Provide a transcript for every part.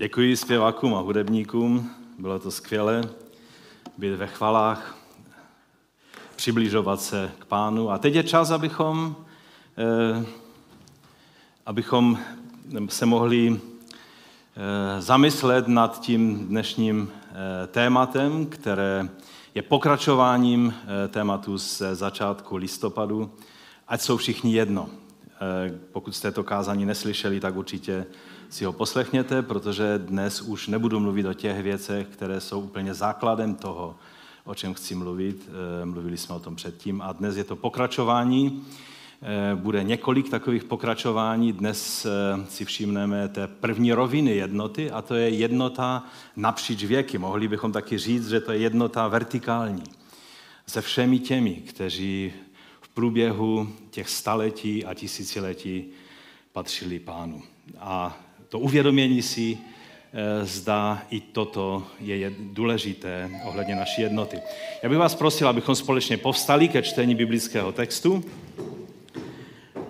Děkuji zpěvákům a hudebníkům, bylo to skvělé být ve chvalách, přibližovat se k pánu. A teď je čas, abychom, eh, abychom se mohli eh, zamyslet nad tím dnešním eh, tématem, které je pokračováním eh, tématu z začátku listopadu. Ať jsou všichni jedno. Eh, pokud jste to kázání neslyšeli, tak určitě si ho poslechněte, protože dnes už nebudu mluvit o těch věcech, které jsou úplně základem toho, o čem chci mluvit. Eh, mluvili jsme o tom předtím a dnes je to pokračování. Eh, bude několik takových pokračování. Dnes si všimneme té první roviny jednoty a to je jednota napříč věky. Mohli bychom taky říct, že to je jednota vertikální. Se všemi těmi, kteří v průběhu těch staletí a tisíciletí patřili pánu. A to uvědomění si, eh, zda i toto je důležité ohledně naší jednoty. Já bych vás prosil, abychom společně povstali ke čtení biblického textu.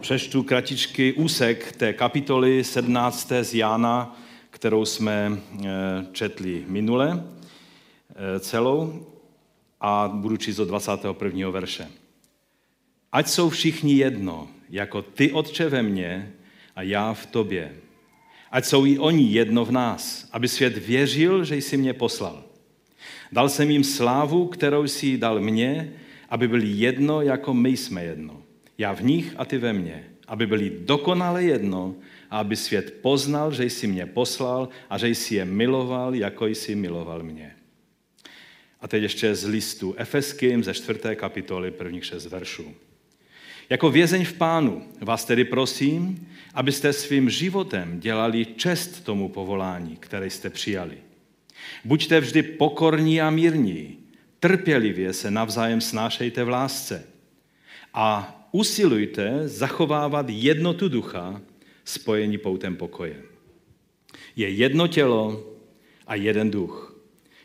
Přečtu kratičky úsek té kapitoly 17. z Jána, kterou jsme eh, četli minule eh, celou a budu číst od 21. verše. Ať jsou všichni jedno, jako ty, Otče, ve mně a já v tobě Ať jsou i oni jedno v nás, aby svět věřil, že jsi mě poslal. Dal jsem jim slávu, kterou jsi dal mně, aby byli jedno, jako my jsme jedno. Já v nich a ty ve mně. Aby byli dokonale jedno a aby svět poznal, že jsi mě poslal a že jsi je miloval, jako jsi miloval mě. A teď ještě z listu Efeským ze čtvrté kapitoly prvních šest veršů. Jako vězeň v pánu vás tedy prosím, abyste svým životem dělali čest tomu povolání, které jste přijali. Buďte vždy pokorní a mírní, trpělivě se navzájem snášejte v lásce a usilujte zachovávat jednotu ducha spojení poutem pokoje. Je jedno tělo a jeden duch.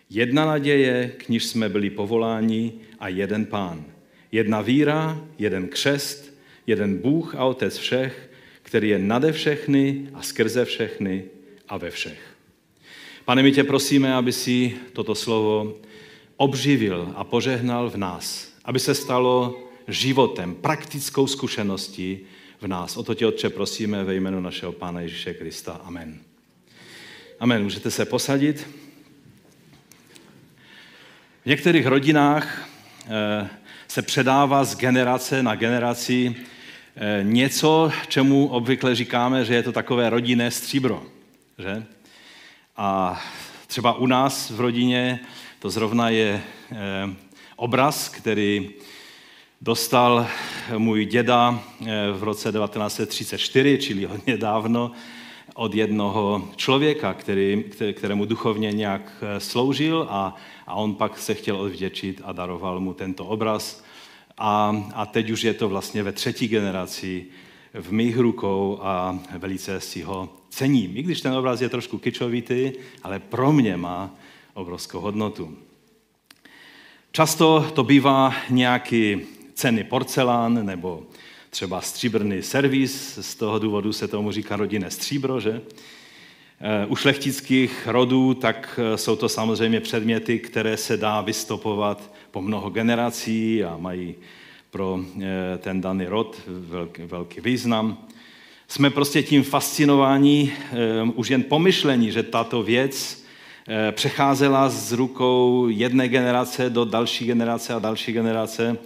Jedna naděje, k níž jsme byli povoláni a jeden pán. Jedna víra, jeden křest, jeden Bůh a Otec všech, který je nade všechny a skrze všechny a ve všech. Pane, my tě prosíme, aby si toto slovo obživil a požehnal v nás, aby se stalo životem, praktickou zkušeností v nás. O to tě, Otče, prosíme ve jménu našeho Pána Ježíše Krista. Amen. Amen. Můžete se posadit. V některých rodinách eh, se předává z generace na generaci eh, něco, čemu obvykle říkáme, že je to takové rodinné stříbro. Že? A třeba u nás v rodině to zrovna je eh, obraz, který dostal můj děda eh, v roce 1934, čili hodně dávno, od jednoho člověka, který, kterému duchovně nějak sloužil a, a on pak se chtěl odvděčit a daroval mu tento obraz. A, a teď už je to vlastně ve třetí generaci v mých rukou a velice si ho cením. I když ten obraz je trošku kičovitý, ale pro mě má obrovskou hodnotu. Často to bývá nějaký ceny porcelán nebo třeba stříbrný servis, z toho důvodu se tomu říká rodinné stříbro, že? Eh, u šlechtických rodů tak eh, jsou to samozřejmě předměty, které se dá vystopovat po mnoho generací a mají pro eh, ten daný rod velký, velký význam. Jsme prostě tím fascinováni už jen pomyšlení, že tato věc přecházela z rukou jedné generace do další generace a další generace,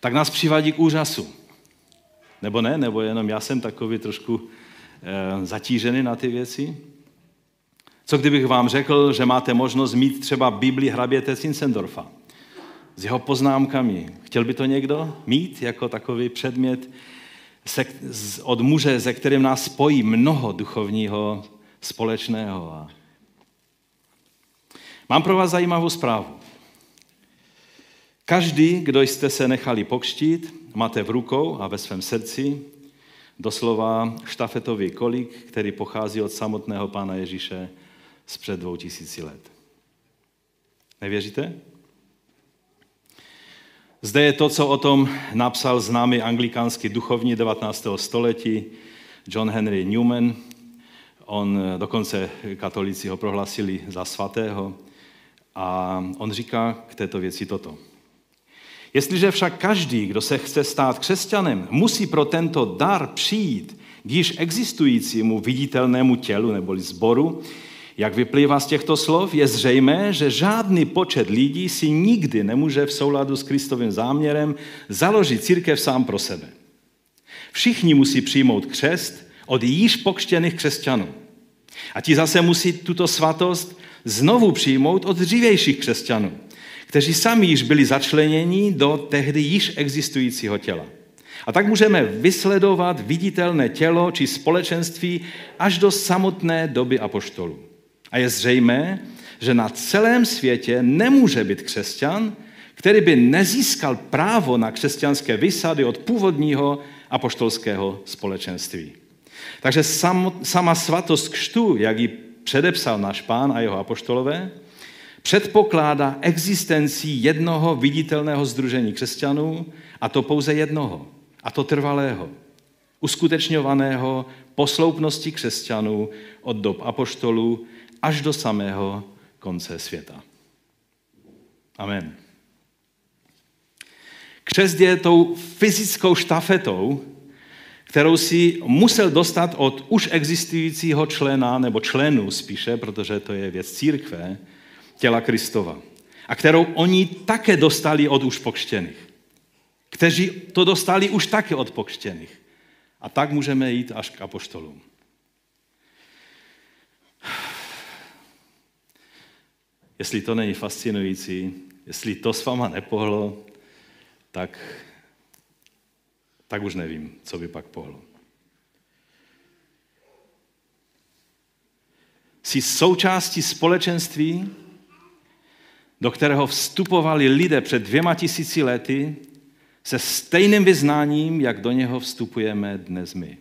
tak nás přivádí k úžasu. Nebo ne? Nebo jenom já jsem takový trošku zatížený na ty věci? Co kdybych vám řekl, že máte možnost mít třeba Bibli hraběte Zinzendorfa s jeho poznámkami. Chtěl by to někdo mít jako takový předmět od muže, se kterým nás spojí mnoho duchovního společného. Mám pro vás zajímavou zprávu. Každý, kdo jste se nechali pokštít, máte v rukou a ve svém srdci doslova štafetový kolik, který pochází od samotného Pána Ježíše z před dvou tisíci let. Nevěříte? Zde je to, co o tom napsal známý anglikánský duchovní 19. století John Henry Newman On dokonce katolíci ho prohlásili za svatého. A on říká k této věci toto. Jestliže však každý, kdo se chce stát křesťanem, musí pro tento dar přijít k již existujícímu viditelnému tělu neboli zboru, jak vyplývá z těchto slov, je zřejmé, že žádný počet lidí si nikdy nemůže v souladu s Kristovým záměrem založit církev sám pro sebe. Všichni musí přijmout křest od již pokřtěných křesťanů. A ti zase musí tuto svatost znovu přijmout od dřívějších křesťanů, kteří sami již byli začleněni do tehdy již existujícího těla. A tak můžeme vysledovat viditelné tělo či společenství až do samotné doby apoštolů. A je zřejmé, že na celém světě nemůže být křesťan, který by nezískal právo na křesťanské vysady od původního apoštolského společenství. Takže sama svatost křtu, jak ji předepsal náš pán a jeho apoštolové, předpokládá existenci jednoho viditelného združení křesťanů, a to pouze jednoho, a to trvalého, uskutečňovaného posloupnosti křesťanů od dob apoštolů až do samého konce světa. Amen. Křest je tou fyzickou štafetou, kterou si musel dostat od už existujícího člena, nebo členů spíše, protože to je věc církve, těla Kristova. A kterou oni také dostali od už pokštěných. Kteří to dostali už také od pokštěných. A tak můžeme jít až k apoštolům. Jestli to není fascinující, jestli to s váma nepohlo, tak tak už nevím, co by pak pohlo. Jsi součástí společenství, do kterého vstupovali lidé před dvěma tisíci lety se stejným vyznáním, jak do něho vstupujeme dnes my.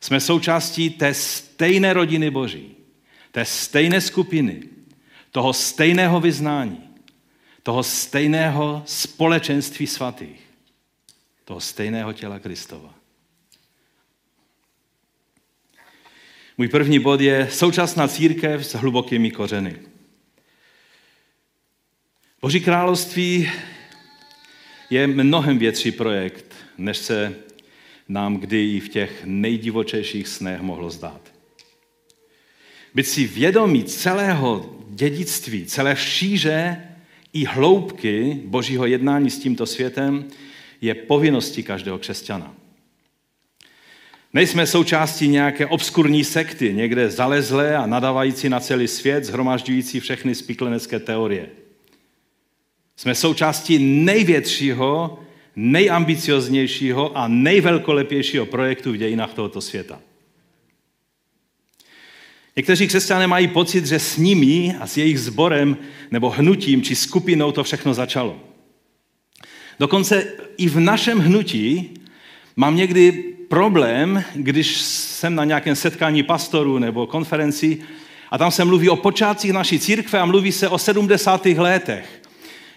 Jsme součástí té stejné rodiny Boží, té stejné skupiny, toho stejného vyznání, toho stejného společenství svatých toho stejného těla Kristova. Můj první bod je současná církev s hlubokými kořeny. Boží království je mnohem větší projekt, než se nám kdy i v těch nejdivočejších snech mohlo zdát. Být si vědomí celého dědictví, celé šíře i hloubky Božího jednání s tímto světem je povinností každého křesťana. Nejsme součástí nějaké obskurní sekty, někde zalezlé a nadávající na celý svět, zhromažďující všechny spiklenecké teorie. Jsme součástí největšího, nejambicioznějšího a nejvelkolepějšího projektu v dějinách tohoto světa. Někteří křesťané mají pocit, že s nimi a s jejich sborem nebo hnutím či skupinou to všechno začalo. Dokonce i v našem hnutí mám někdy problém, když jsem na nějakém setkání pastorů nebo konferenci a tam se mluví o počátcích naší církve a mluví se o 70. letech,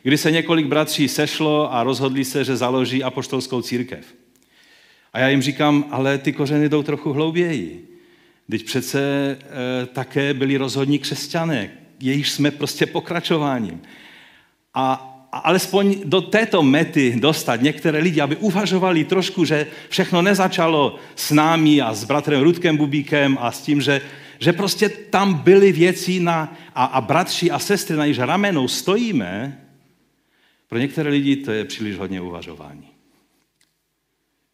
kdy se několik bratří sešlo a rozhodli se, že založí apoštolskou církev. A já jim říkám, ale ty kořeny jdou trochu hlouběji. Teď přece e, také byli rozhodní křesťané, jejichž jsme prostě pokračováním. A alespoň do této mety dostat některé lidi, aby uvažovali trošku, že všechno nezačalo s námi a s bratrem Rudkem Bubíkem a s tím, že, že prostě tam byly věci na, a, a bratři a sestry, na již ramenou stojíme, pro některé lidi to je příliš hodně uvažování.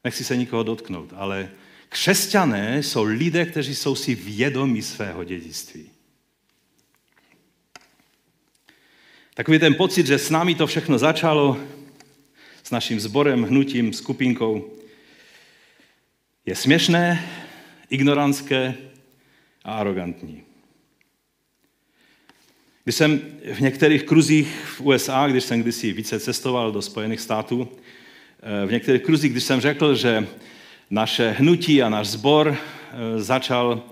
Nechci se nikoho dotknout, ale křesťané jsou lidé, kteří jsou si vědomi svého dědictví. Takový ten pocit, že s námi to všechno začalo, s naším sborem, hnutím, skupinkou, je směšné, ignorantské a arrogantní. Když jsem v některých kruzích v USA, když jsem kdysi více cestoval do Spojených států, eh, v některých kruzích, když jsem řekl, že naše hnutí a náš sbor eh, začal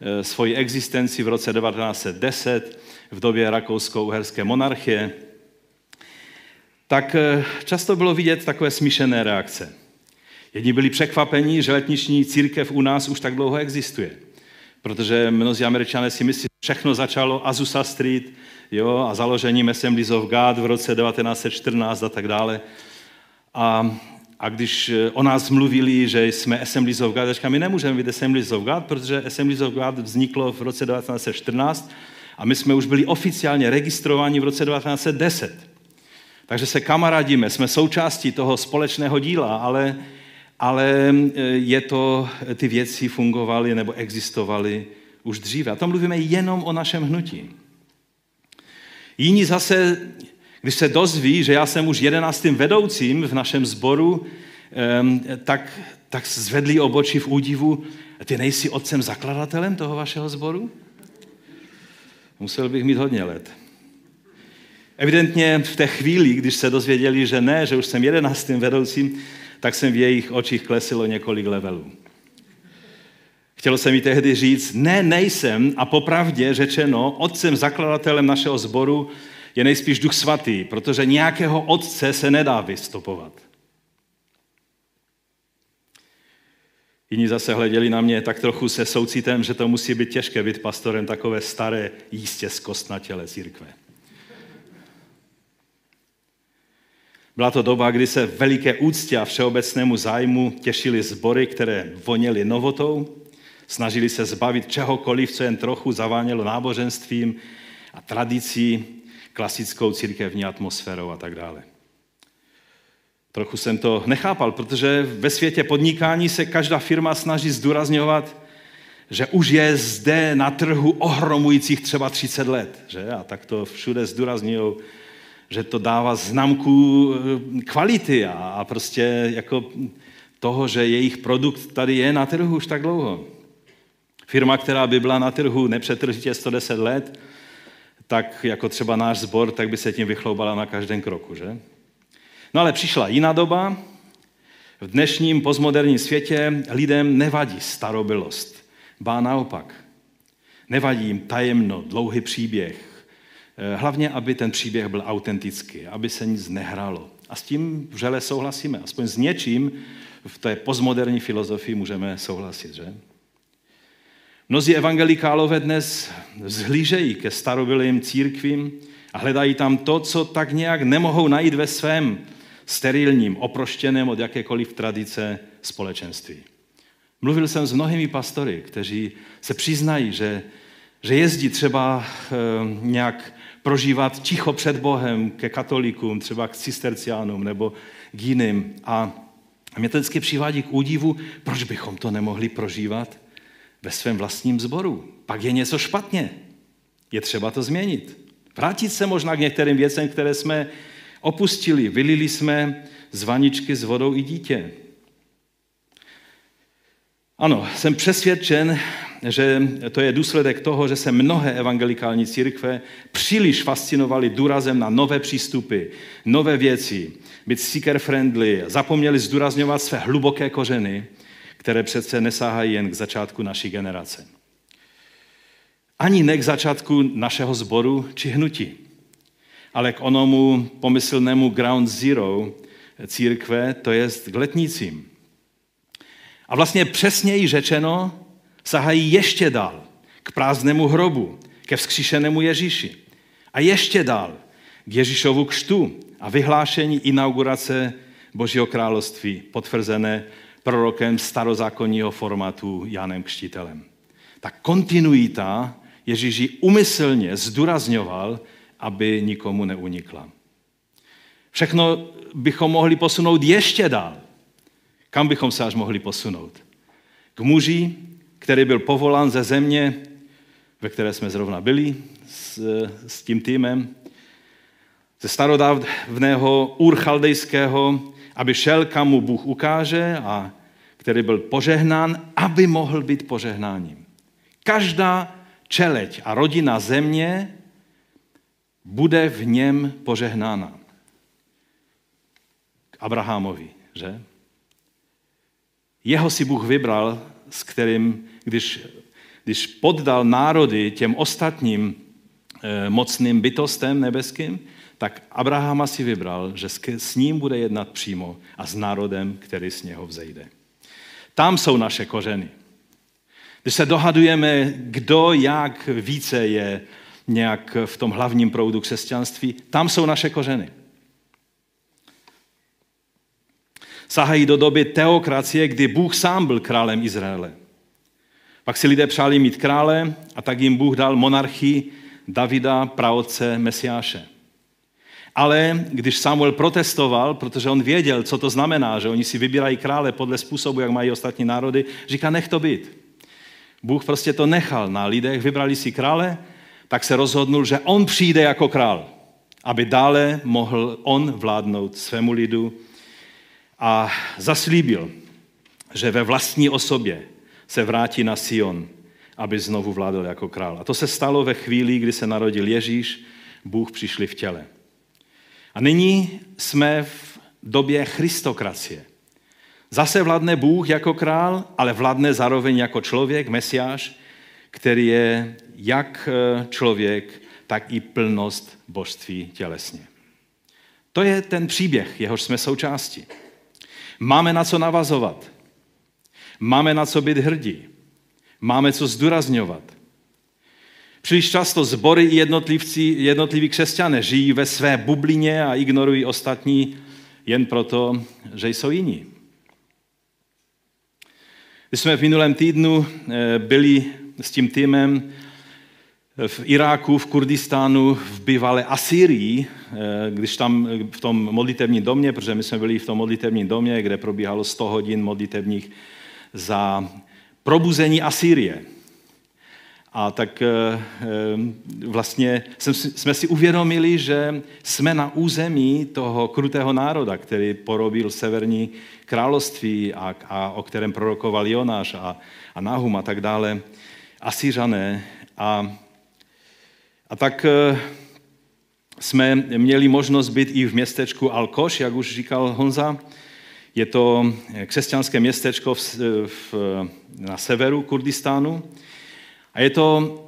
eh, svoji existenci v roce 1910 v době rakousko-uherské monarchie, tak eh, často bylo vidět takové smíšené reakce. Jedni byli překvapení, že letniční církev u nás už tak dlouho existuje. Protože mnozí američané si myslí, že všechno začalo Azusa Street jo, a založením Assemblies of God v roce 1914 a tak dále. A, a když eh, o nás mluvili, že jsme Assemblies of God, říkám, my nemůžeme být Assemblies of God, protože Assemblies of God vzniklo v roce 1914 a my jsme už byli oficiálně registrováni v roce 1910. Takže se kamarádíme, jsme součástí toho společného díla, ale, ale eh, je to, ty věci fungovaly nebo existovaly už dříve. A to mluvíme jenom o našem hnutí. Jiní zase, když se dozví, že já jsem už jedenáctým vedoucím v našem sboru, tak, tak zvedli obočí v údivu. Ty nejsi otcem zakladatelem toho vašeho sboru? Musel bych mít hodně let. Evidentně v té chvíli, když se dozvěděli, že ne, že už jsem jedenáctým vedoucím, tak jsem v jejich očích klesilo několik levelů. Chtělo se mi tehdy říct, ne, nejsem a popravdě řečeno, otcem zakladatelem našeho sboru je nejspíš duch svatý, protože nějakého otce se nedá vystupovat. Jiní zase hleděli na mě tak trochu se soucitem, že to musí být těžké být pastorem takové staré, jistě zkostnatělé církve. Byla to doba, kdy se veliké úctě a všeobecnému zájmu těšili sbory, které voněly novotou, snažili se zbavit čehokoliv, co jen trochu zavánělo náboženstvím a tradicí, klasickou církevní atmosférou a tak dále. Trochu jsem to nechápal, protože ve světě podnikání se každá firma snaží zdůrazňovat, že už je zde na trhu ohromujících třeba 30 let. Že? A tak to všude zdůrazňují, že to dává známku eh, kvality a, a prostě jako toho, že jejich produkt tady je na trhu už tak dlouho. Firma, která by byla na trhu nepřetržitě 110 let, tak jako třeba náš sbor, tak by se tím vychloubala na každém kroku, že? No ale přišla jiná doba. V dnešním postmoderním světě lidem nevadí starobilost. Bá naopak. Nevadí jim tajemno, dlouhý příběh. Eh, hlavně, aby ten příběh byl autentický, aby se nic nehrálo. A s tím vřele souhlasíme. Aspoň s něčím v té postmoderní filozofii můžeme souhlasit, že? Mnozí evangelikálové dnes zhlížejí ke starobilým církvím a hledají tam to, co tak nějak nemohou najít ve svém sterilním, oproštěném od jakékoliv tradice společenství. Mluvil jsem s mnohými pastory, kteří se přiznají, že, že jezdí třeba e, nějak prožívat ticho před Bohem ke katolikům, třeba k cisterciánům nebo k jiným. A mě to vždycky přivádí k údivu, proč bychom to nemohli prožívat ve svém vlastním zboru. Pak je něco špatně. Je třeba to změnit. Vrátit se možná k některým věcem, které jsme opustili. Vylili jsme z vaničky s vodou i dítě. Ano, jsem přesvědčen, že to je důsledek toho, že se mnohé evangelikální církve příliš fascinovaly důrazem na nové přístupy, nové věci, být seeker friendly, zapomněli zdůrazňovat své hluboké kořeny které přece nesáhají jen k začátku naší generace. Ani ne k začátku našeho sboru či hnutí, ale k onomu pomyslnému ground zero církve, to je k letnicím. A vlastně přesněji řečeno, sahají ještě dál k prázdnému hrobu, ke vzkříšenému Ježíši. A ještě dál k Ježíšovu kštu a vyhlášení inaugurace Božího království, potvrzené prorokem starozákonního formátu Janem Kštitelem. Ta kontinuita Ježíš umyslně zdůrazňoval, aby nikomu neunikla. Všechno bychom mohli posunout ještě dál. Kam bychom se až mohli posunout? K muži, který byl povolán ze země, ve které jsme zrovna byli s, s tím týmem, ze starodávného urchaldejského aby šel, kam mu Bůh ukáže a který byl požehnán, aby mohl být požehnáním. Každá čeleť a rodina země bude v něm požehnána. K Abrahamovi, že? Jeho si Bůh vybral, s kterým, když, když poddal národy těm ostatním eh, mocným bytostem nebeským, tak Abrahama si vybral, že s ním bude jednat přímo a s národem, který z něho vzejde. Tam jsou naše kořeny. Když se dohadujeme, kdo jak více je nějak v tom hlavním proudu křesťanství, tam jsou naše kořeny. Sahají do doby teokracie, kdy Bůh sám byl králem Izraele. Pak si lidé přáli mít krále a tak jim Bůh dal monarchii Davida, praotce Mesiáše. Ale když Samuel protestoval, protože on věděl, co to znamená, že oni si vybírají krále podle způsobu, jak mají ostatní národy, říká, nech to být. Bůh prostě to nechal na lidech, vybrali si krále, tak se rozhodnul, že on přijde jako král, aby dále mohl on vládnout svému lidu a zaslíbil, že ve vlastní osobě se vrátí na Sion, aby znovu vládl jako král. A to se stalo ve chvíli, kdy se narodil Ježíš, Bůh přišli v těle. A nyní jsme v době Christokracie. Zase vládne Bůh jako král, ale vládne zároveň jako člověk, mesiáš, který je jak eh, člověk, tak i plnost božství tělesně. To je ten příběh, jehož jsme součástí. Máme na co navazovat. Máme na co být hrdí. Máme co zdůrazňovat. Příliš často zbory i jednotlivci, jednotliví křesťané žijí ve své bublině a ignorují ostatní jen proto, že jsou jiní. Když jsme v minulém týdnu eh, byli s tím týmem v Iráku, v Kurdistánu, v bývalé Asýrii, eh, když tam v tom modlitevním domě, protože my jsme byli v tom modlitevním domě, kde probíhalo 100 hodin modlitevních za probuzení Asýrie. A tak eh, vlastně jsme si uvědomili, že jsme na území toho krutého národa, který porobil severní království a, a o kterém prorokoval Jonáš a, a Nahum a tak dále, Asířané. A, a tak eh, jsme měli možnost být i v městečku Alkoš, jak už říkal Honza. Je to křesťanské městečko v, v, na severu Kurdistánu. A je to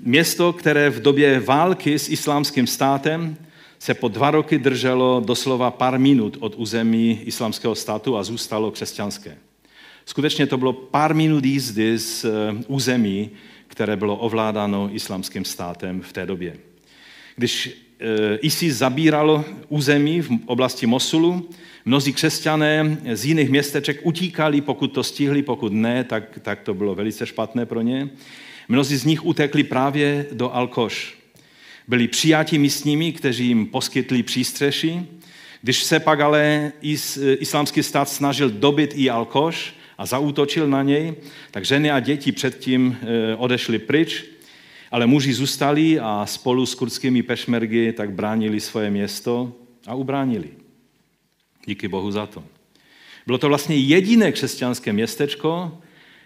město, které v době války s islámským státem se po dva roky drželo doslova pár minut od území islamského státu a zůstalo křesťanské. Skutečně to bylo pár minut jízdy z eh, území, které bylo ovládáno islamským státem v té době. Když ISIS zabíralo území v oblasti Mosulu, mnozí křesťané z jiných městeček utíkali, pokud to stihli, pokud ne, tak, tak to bylo velice špatné pro ně. Mnozí z nich utekli právě do Alkoš. Byli přijati místními, kteří jim poskytli přístřeší. Když se pak ale is, islámský stát snažil dobit i Alkoš a zaútočil na něj, tak ženy a děti předtím eh, odešly pryč, ale muži zůstali a spolu s kurdskými pešmergy tak bránili svoje město a ubránili. Díky Bohu za to. Bylo to vlastně jediné křesťanské městečko,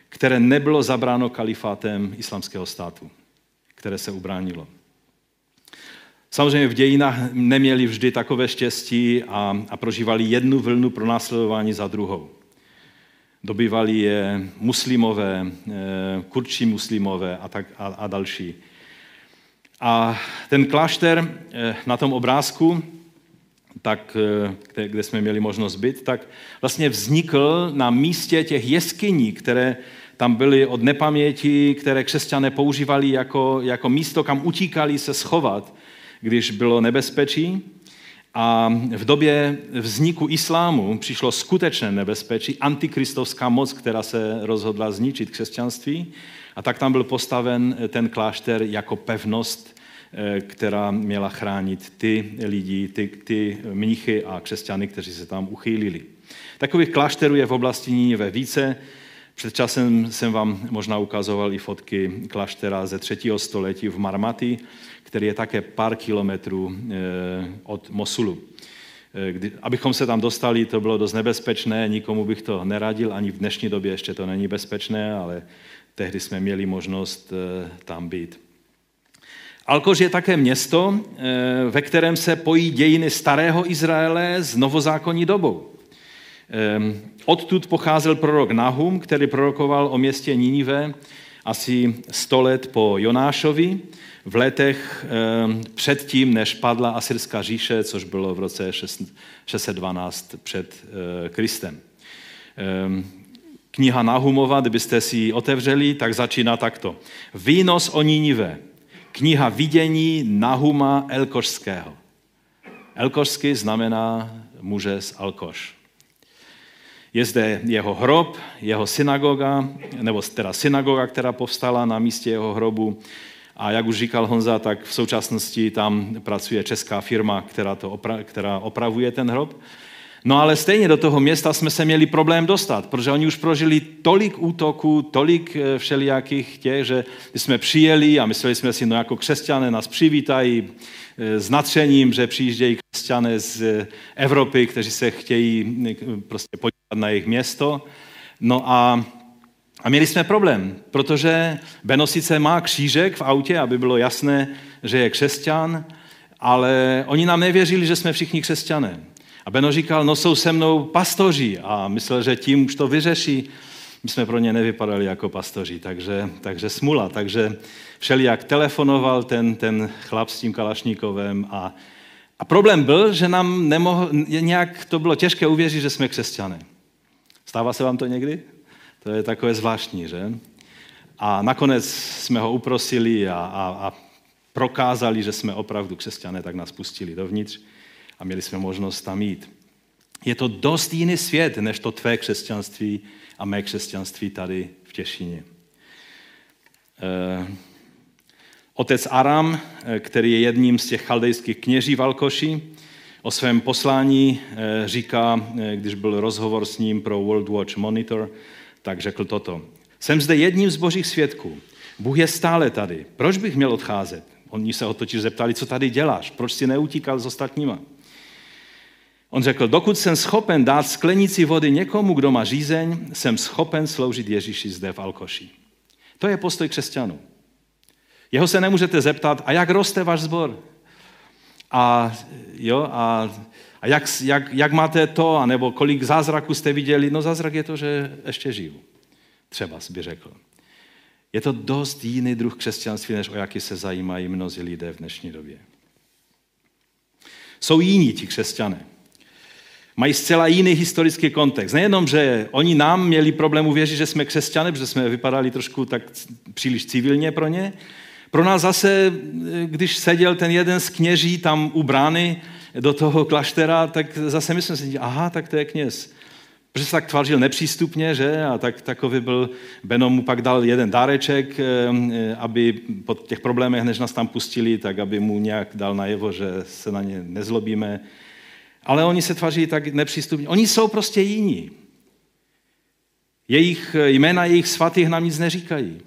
které nebylo zabráno kalifátem islamského státu, které se ubránilo. Samozřejmě v dějinách neměli vždy takové štěstí a, a prožívali jednu vlnu pro následování za druhou. Dobývali je muslimové, eh, kurčí muslimové a, tak, a, a další. A ten klášter eh, na tom obrázku, tak, eh, kde, kde jsme měli možnost být, tak vlastně vznikl na místě těch jeskyní, které tam byly od nepaměti, které křesťané používali jako, jako místo, kam utíkali se schovat když bylo nebezpečí. A v době vzniku islámu přišlo skutečné nebezpečí, antikristovská moc, která se rozhodla zničit křesťanství. A tak tam byl postaven ten klášter jako pevnost, eh, která měla chránit ty lidi, ty, ty mnichy a křesťany, kteří se tam uchýlili. Takových klášterů je v oblasti Nínive více. Před časem jsem vám možná ukazoval i fotky kláštera ze třetího století v Marmati, který je také pár kilometrů eh, od Mosulu. Eh, kdy, abychom se tam dostali, to bylo dost nebezpečné, nikomu bych to neradil, ani v dnešní době ještě to není bezpečné, ale tehdy jsme měli možnost eh, tam být. Alkož je také město, ve kterém se pojí dějiny starého Izraele s novozákonní dobou. Odtud pocházel prorok Nahum, který prorokoval o městě Ninive asi 100 let po Jonášovi, v letech eh, předtím, než padla asyrská říše, což bylo v roce 612 před eh, Kristem. Eh, kniha Nahumova, kdybyste si ji otevřeli, tak začíná takto. Výnos o Nínive. Kniha vidění Nahuma Elkošského. Elkošský znamená muže z Alkoš. Je zde jeho hrob, jeho synagoga, nebo teda synagoga, která povstala na místě jeho hrobu. A jak už říkal Honza, tak v současnosti tam pracuje česká firma, která, to opra- která opravuje ten hrob. No ale stejně do toho města jsme se měli problém dostat, protože oni už prožili tolik útoků, tolik eh, všelijakých těch, že jsme přijeli a mysleli jsme si, no jako křesťané nás přivítají s nadšením, že přijíždějí křesťané z eh, Evropy, kteří se chtějí prostě podívat na jejich město. No a a měli jsme problém, protože Beno sice má křížek v autě, aby bylo jasné, že je křesťan, ale oni nám nevěřili, že jsme všichni křesťané. A Beno říkal, no jsou se mnou pastoři a myslel, že tím už to vyřeší. My jsme pro ně nevypadali jako pastoři, takže, takže smula. Takže všelijak telefonoval ten, ten chlap s tím Kalašníkovem a, a problém byl, že nám nemohl, nějak to bylo těžké uvěřit, že jsme křesťané. Stává se vám to někdy? To je takové zvláštní, že? A nakonec jsme ho uprosili a, a, a prokázali, že jsme opravdu křesťané, tak nás pustili dovnitř a měli jsme možnost tam jít. Je to dost jiný svět, než to tvé křesťanství a mé křesťanství tady v Těšině. Eh, otec Aram, eh, který je jedním z těch chaldejských kněží Valkoši, o svém poslání eh, říká, když byl rozhovor s ním pro World Watch Monitor, tak řekl toto. Jsem zde jedním z božích svědků. Bůh je stále tady. Proč bych měl odcházet? Oni se ho totiž zeptali, co tady děláš? Proč si neutíkal s ostatníma? On řekl, dokud jsem schopen dát sklenici vody někomu, kdo má řízeň, jsem schopen sloužit Ježíši zde v Alkoši. To je postoj křesťanů. Jeho se nemůžete zeptat, a jak roste váš sbor? A, jo, a, a jak, jak, jak máte to, anebo kolik zázraků jste viděli? No zázrak je to, že ještě žiju. Třeba by řekl. Je to dost jiný druh křesťanství, než o jaký se zajímají mnozí lidé v dnešní době. Jsou jiní ti křesťané mají zcela jiný historický kontext. Nejenom, že oni nám měli problém uvěřit, že jsme křesťané, protože jsme vypadali trošku tak příliš civilně pro ně. Pro nás zase, když seděl ten jeden z kněží tam u brány do toho kláštera, tak zase myslím si, aha, tak to je kněz. Protože se tak tvářil nepřístupně, že? A tak, takový byl, Beno mu pak dal jeden dáreček, eh, aby po těch problémech, než nás tam pustili, tak aby mu nějak dal najevo, že se na ně nezlobíme ale oni se tvaří tak nepřístupně. Oni jsou prostě jiní. Jejich jména jejich svatých nám nic neříkají.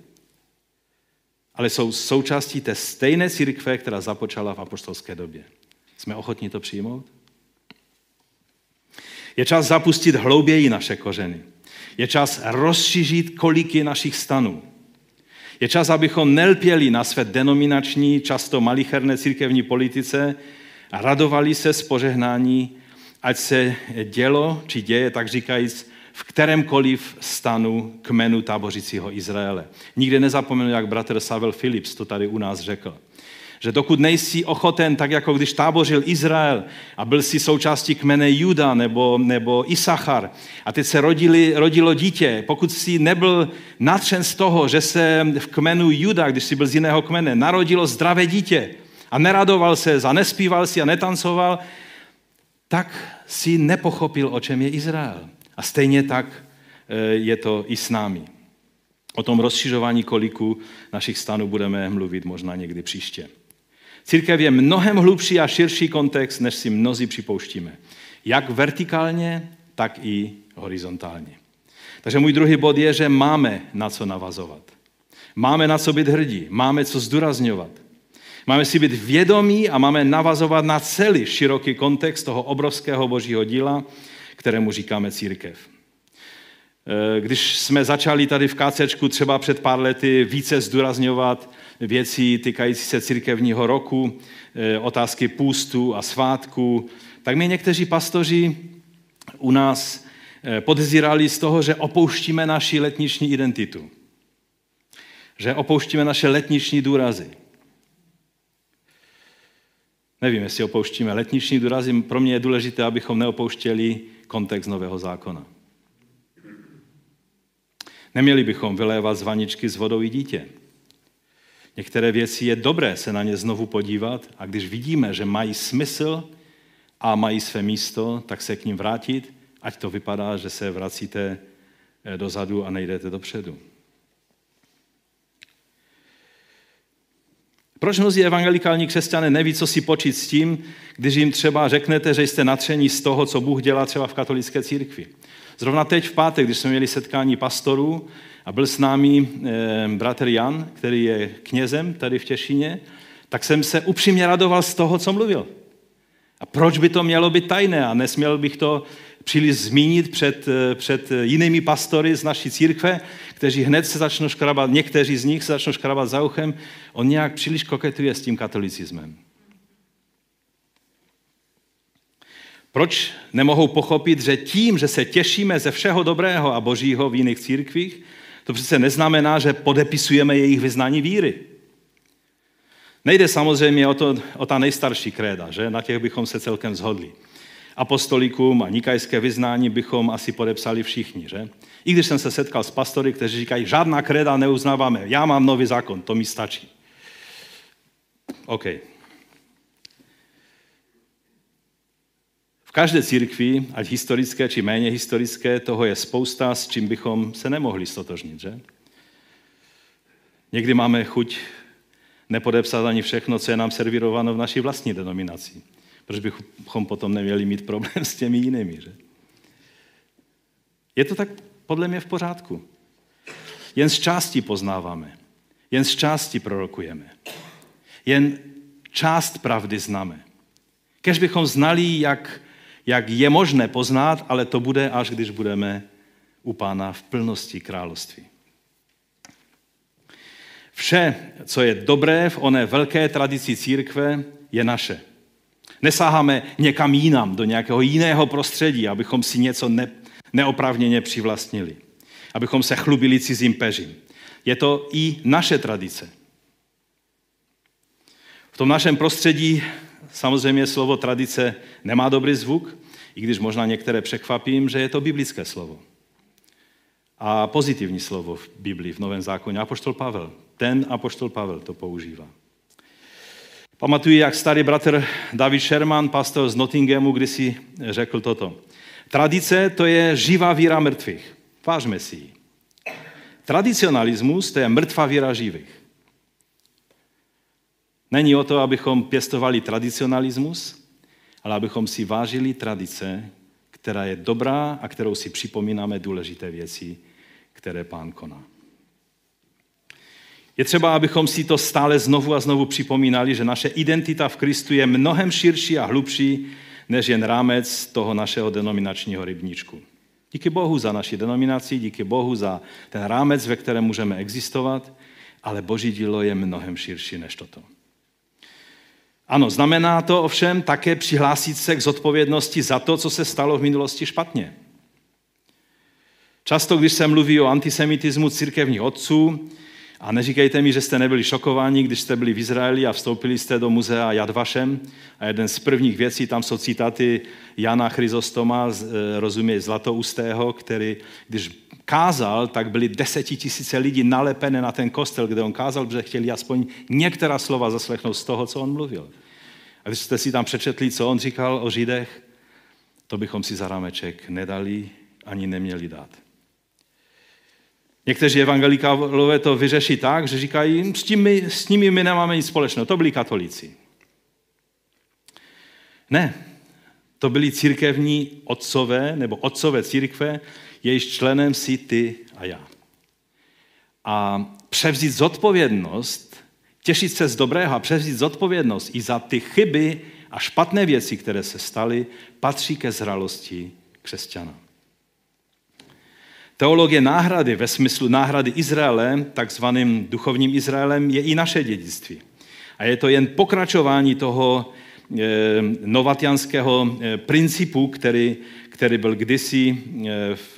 Ale jsou součástí té stejné církve, která započala v apostolské době. Jsme ochotní to přijmout? Je čas zapustit hlouběji naše kořeny. Je čas rozšířit koliky našich stanů. Je čas, abychom nelpěli na své denominační, často malicherné církevní politice, a radovali se z požehnání, ať se dělo, či děje, tak říkajíc, v kterémkoliv stanu kmenu tábořícího Izraele. Nikdy nezapomenu, jak bratr Savel Philips to tady u nás řekl. Že dokud nejsi ochoten, tak jako když tábořil Izrael a byl si součástí kmene Juda nebo, nebo Isachar a teď se rodili, rodilo dítě, pokud si nebyl natřen z toho, že se v kmenu Juda, když si byl z jiného kmene, narodilo zdravé dítě, a neradoval se, a nespíval si a netancoval, tak si nepochopil, o čem je Izrael. A stejně tak e, je to i s námi. O tom rozšiřování koliku našich stanů budeme mluvit možná někdy příště. Církev je mnohem hlubší a širší kontext, než si mnozí připouštíme. Jak vertikálně, tak i horizontálně. Takže můj druhý bod je, že máme na co navazovat. Máme na co být hrdí, máme co zdůrazňovat. Máme si být vědomí a máme navazovat na celý široký kontext toho obrovského božího díla, kterému říkáme církev. Eh, když jsme začali tady v KCčku třeba před pár lety více zdůrazňovat věci týkající se církevního roku, eh, otázky půstu a svátku, tak mě někteří pastoři u nás eh, podezírali z toho, že opouštíme naši letniční identitu. že opouštíme naše letniční důrazy. Nevím, jestli opouštíme letniční důrazy. Pro mě je důležité, abychom neopouštěli kontext Nového zákona. Neměli bychom vylévat z vaničky s vodou i dítě. Některé věci je dobré se na ně znovu podívat a když vidíme, že mají smysl a mají své místo, tak se k ním vrátit, ať to vypadá, že se vracíte eh, dozadu a nejdete dopředu. Proč mnozí evangelikální křesťané neví, co si počít s tím, když jim třeba řeknete, že jste natření z toho, co Bůh dělá třeba v katolické církvi? Zrovna teď v pátek, když jsme měli setkání pastorů a byl s námi e, bratr Jan, který je knězem tady v Těšině, tak jsem se upřímně radoval z toho, co mluvil. A proč by to mělo být tajné a nesměl bych to příliš zmínit před, eh, před jinými pastory z naší církve, kteří hned se začnou škrabat, někteří z nich se začnou škrabat za uchem, on nějak příliš koketuje s tím katolicismem. Proč nemohou pochopit, že tím, že se těšíme ze všeho dobrého a božího v jiných církvích, to přece neznamená, že podepisujeme jejich vyznání víry. Nejde samozřejmě o, to, o ta nejstarší kréda, že? Na těch bychom se celkem zhodli. Apostolikum a nikajské vyznání bychom asi podepsali všichni, že? I když jsem se setkal s pastory, kteří říkají, žádná kréda neuznáváme, já mám nový zákon, to mi stačí. OK. V každé církvi, ať historické či méně historické, toho je spousta, s čím bychom se nemohli stotožnit, že? Někdy máme chuť nepodepsat ani všechno, co je nám servírováno v naší vlastní denominaci. Proč bychom potom neměli mít problém s těmi jinými, že? Je to tak podle mě v pořádku. Jen z části poznáváme. Jen z části prorokujeme. Jen část pravdy známe. Kež bychom znali, jak, jak je možné poznat, ale to bude, až když budeme u Pána v plnosti království. Vše, co je dobré v oné velké tradici církve, je naše. Nesáháme někam jinam, do nějakého jiného prostředí, abychom si něco ne, neopravněně přivlastnili. Abychom se chlubili cizím peřím. Je to i naše tradice. V tom našem prostředí samozřejmě slovo tradice nemá dobrý zvuk, i když možná některé překvapím, že je to biblické slovo. A pozitivní slovo v Biblii, v Novém zákoně. Apoštol Pavel. Ten apoštol Pavel to používá. Pamatuji, jak starý bratr David Sherman, pastor z Nottinghamu, kdysi řekl toto. Tradice to je živá víra mrtvých. Vážme si ji. Tradicionalismus to je mrtvá víra živých. Není o to, abychom pěstovali tradicionalismus, ale abychom si vážili tradice, která je dobrá a kterou si připomínáme důležité věci, které pán koná. Je třeba, abychom si to stále znovu a znovu připomínali, že naše identita v Kristu je mnohem širší a hlubší, než jen rámec toho našeho denominačního rybníčku. Díky Bohu za naši denominaci, díky Bohu za ten rámec, ve kterém můžeme existovat, ale Boží dílo je mnohem širší než toto. Ano, znamená to ovšem také přihlásit se k zodpovědnosti za to, co se stalo v minulosti špatně. Často, když se mluví o antisemitismu církevních otců, a neříkejte mi, že jste nebyli šokováni, když jste byli v Izraeli a vstoupili jste do muzea Yad Vashem. A jeden z prvních věcí, tam jsou citáty Jana Chryzostoma, eh, rozumě Zlatoustého, který, když kázal, tak byly desetitisíce lidí nalepené na ten kostel, kde on kázal, protože chtěli aspoň některá slova zaslechnout z toho, co on mluvil. A když jste si tam přečetli, co on říkal o Židech, to bychom si za rámeček nedali ani neměli dát. Někteří evangelikálové to vyřeší tak, že říkají, s, tím my, s nimi my nemáme nic společného. To byli katolíci. Ne, to byli církevní otcové, nebo otcové církve, jejíž členem si ty a já. A převzít zodpovědnost, těšit se z dobrého a převzít zodpovědnost i za ty chyby a špatné věci, které se staly, patří ke zralosti křesťana. Teologie náhrady ve smyslu náhrady Izraele, takzvaným duchovním Izraelem, je i naše dědictví. A je to jen pokračování toho eh, novatianského eh, principu, který, který byl kdysi eh, v,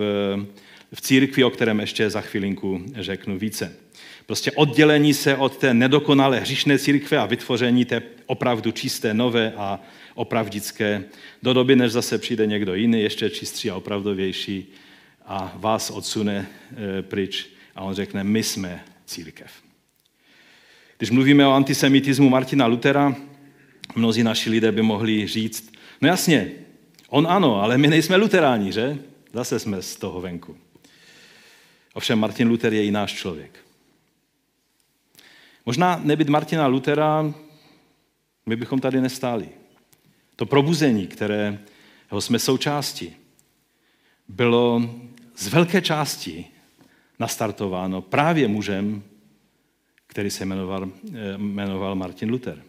v církvi, o kterém ještě za chvilinku řeknu více. Prostě oddělení se od té nedokonalé hříšné církve a vytvoření té opravdu čisté, nové a opravdické do doby, než zase přijde někdo jiný, ještě čistší a opravdovější a vás odsune e, pryč a on řekne, my jsme církev. Když mluvíme o antisemitismu Martina Lutera, mnozí naši lidé by mohli říct, no jasně, on ano, ale my nejsme luteráni, že? Zase jsme z toho venku. Ovšem Martin Luther je i náš člověk. Možná nebyt Martina Lutera, my bychom tady nestáli. To probuzení, kterého jsme součástí, bylo z velké části nastartováno právě mužem, který se jmenoval, eh, jmenoval Martin Luther.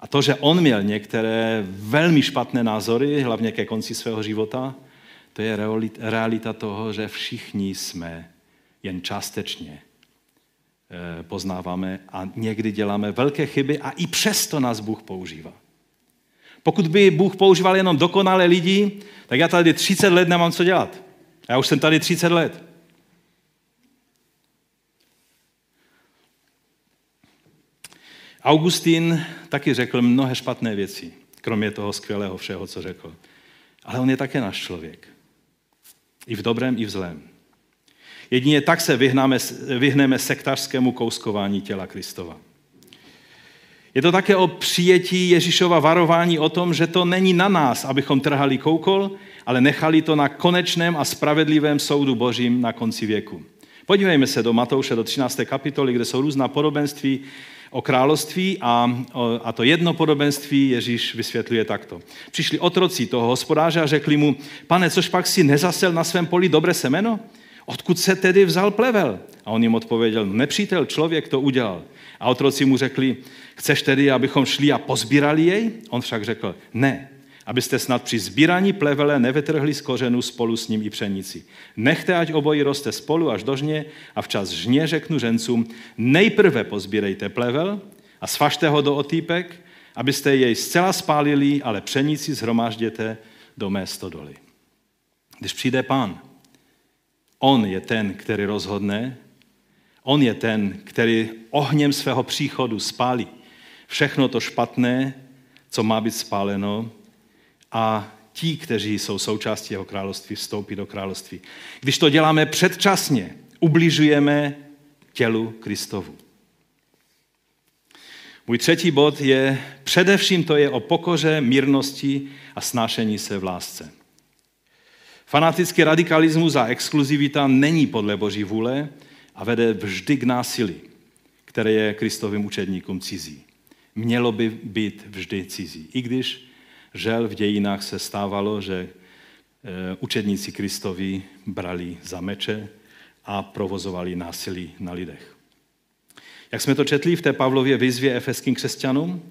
A to, že on měl některé velmi špatné názory, hlavně ke konci svého života, to je realita toho, že všichni jsme jen částečně eh, poznáváme a někdy děláme velké chyby a i přesto nás Bůh používá. Pokud by Bůh používal jenom dokonalé lidi, tak já tady 30 let nemám co dělat. Já už jsem tady 30 let. Augustín taky řekl mnohé špatné věci, kromě toho skvělého všeho, co řekl. Ale on je také náš člověk. I v dobrém, i v zlém. Jedině tak se vyhnáme, vyhneme sektařskému kouskování těla Kristova. Je to také o přijetí Ježíšova varování o tom, že to není na nás, abychom trhali koukol, ale nechali to na konečném a spravedlivém soudu Božím na konci věku. Podívejme se do Matouše, do 13. kapitoly, kde jsou různá podobenství o království a, a to jedno podobenství Ježíš vysvětluje takto. Přišli otroci toho hospodáře a řekli mu, pane, což pak si nezasel na svém poli dobré semeno? Odkud se tedy vzal plevel? A on jim odpověděl, no, nepřítel, člověk to udělal. A otroci mu řekli, chceš tedy, abychom šli a pozbírali jej? On však řekl, ne, abyste snad při sbírání plevele nevytrhli z kořenu spolu s ním i pšenici. Nechte, ať obojí roste spolu až do žně a včas žně řeknu žencům, nejprve pozbírejte plevel a svažte ho do otýpek, abyste jej zcela spálili, ale pšenici zhromážděte do mé stodoly. Když přijde pán, on je ten, který rozhodne, on je ten, který ohněm svého příchodu spálí všechno to špatné, co má být spáleno a ti, kteří jsou součástí jeho království, vstoupí do království. Když to děláme předčasně, ubližujeme tělu Kristovu. Můj třetí bod je, především to je o pokoře, mírnosti a snášení se v lásce. Fanatický radikalismus a exkluzivita není podle Boží vůle a vede vždy k násilí, které je Kristovým učedníkům cizí. Mělo by být vždy cizí. I když žel v dějinách se stávalo, že eh, učedníci Kristovi brali za meče a provozovali násilí na lidech. Jak jsme to četli v té Pavlově výzvě efeským křesťanům?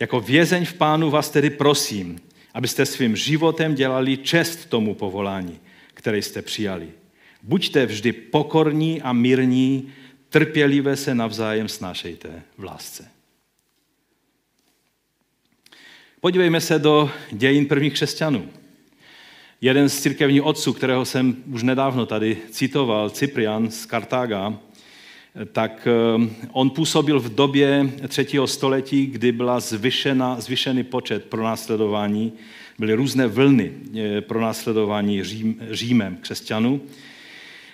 Jako vězeň v pánu vás tedy prosím, abyste svým životem dělali čest tomu povolání, které jste přijali. Buďte vždy pokorní a mírní, trpělivé se navzájem snášejte v lásce. Podívejme se do dějin prvních křesťanů. Jeden z církevních otců, kterého jsem už nedávno tady citoval, Cyprian z Kartága, tak eh, on působil v době třetího století, kdy byla zvyšena, zvyšený počet pronásledování, byly různé vlny eh, pronásledování Řím, Římem křesťanů.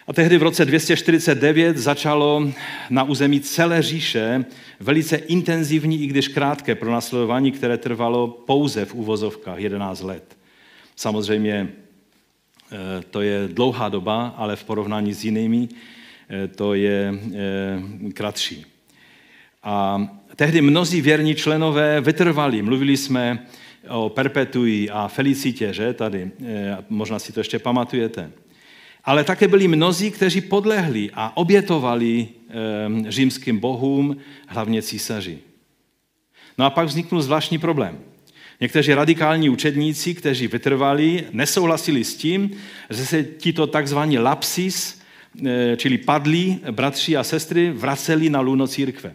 A tehdy v roce 249 začalo na území celé říše velice intenzivní, i když krátké pronásledování, které trvalo pouze v úvozovkách 11 let. Samozřejmě eh, to je dlouhá doba, ale v porovnání s jinými eh, to je eh, kratší. A tehdy mnozí věrní členové vytrvali. Mluvili jsme o Perpetui a Felicitě, že tady, možná si to ještě pamatujete. Ale také byli mnozí, kteří podlehli a obětovali římským bohům, hlavně císaři. No a pak vzniknul zvláštní problém. Někteří radikální učedníci, kteří vytrvali, nesouhlasili s tím, že se tito takzvaní lapsis, eh, čili padlí bratři a sestry, vraceli na luno církve.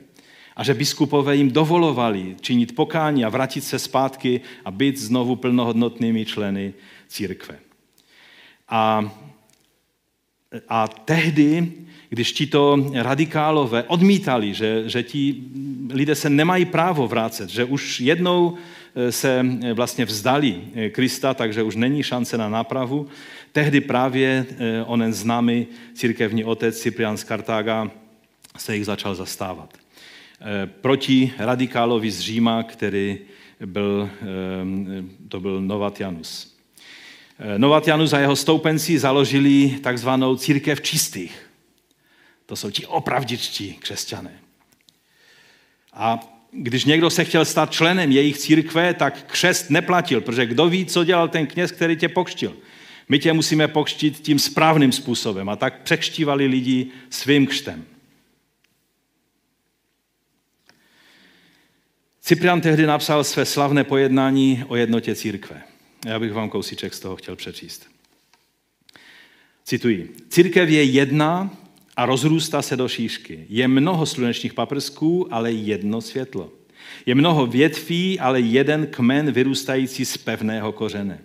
A že biskupové jim dovolovali činit pokání a vrátit se zpátky a být znovu plnohodnotnými členy církve. A A tehdy, když tito radikálové odmítali, že, že ti lidé se nemají právo vrátit, že už jednou eh, se vlastně vzdali Krista, takže už není šance na nápravu, tehdy právě onen známý církevní otec Cyprian z Kartága se jich začal zastávat. Proti radikálovi z Říma, který byl, to byl Novatianus. Novatianus a jeho stoupenci založili takzvanou církev čistých. To jsou ti opravdičtí křesťané. A když někdo se chtěl stát členem jejich církve, tak křest neplatil, protože kdo ví, co dělal ten kněz, který tě pokštil. My tě musíme pokštit tím správným způsobem. A tak překštívali lidi svým křtem. Cyprian tehdy napsal své slavné pojednání o jednotě církve. Já bych vám kousíček z toho chtěl přečíst. Cituji. Církev je jedna a rozrůstá se do šířky. Je mnoho slunečních paprsků, ale jedno světlo. Je mnoho větví, ale jeden kmen vyrůstající z pevného kořene.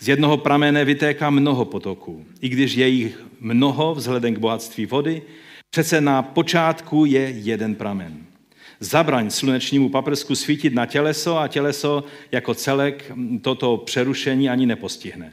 Z jednoho pramene vytéká mnoho potoků. I když je jich mnoho vzhledem k bohatství vody, přece na počátku je jeden pramen. Zabraň slunečnímu paprsku svítit na těleso a těleso jako celek toto přerušení ani nepostihne.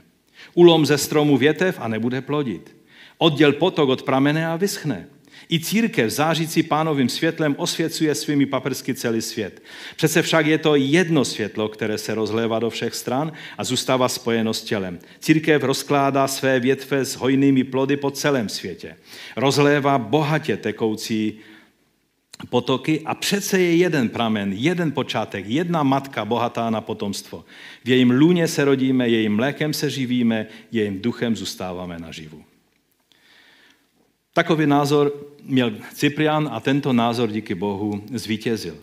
Ulom ze stromu větev a nebude plodit. Odděl potok od pramene a vyschne. I církev zářící pánovým světlem osvěcuje svými paprsky celý svět. Přece však je to jedno světlo, které se rozlévá do všech stran a zůstává spojeno s tělem. Církev rozkládá své větve s hojnými plody po celém světě. Rozlévá bohatě tekoucí potoky a přece je jeden pramen, jeden počátek, jedna matka bohatá na potomstvo. V jejím lůně se rodíme, jejím mlékem se živíme, jejím duchem zůstáváme naživu. Takový názor měl Cyprian a tento názor díky Bohu zvítězil.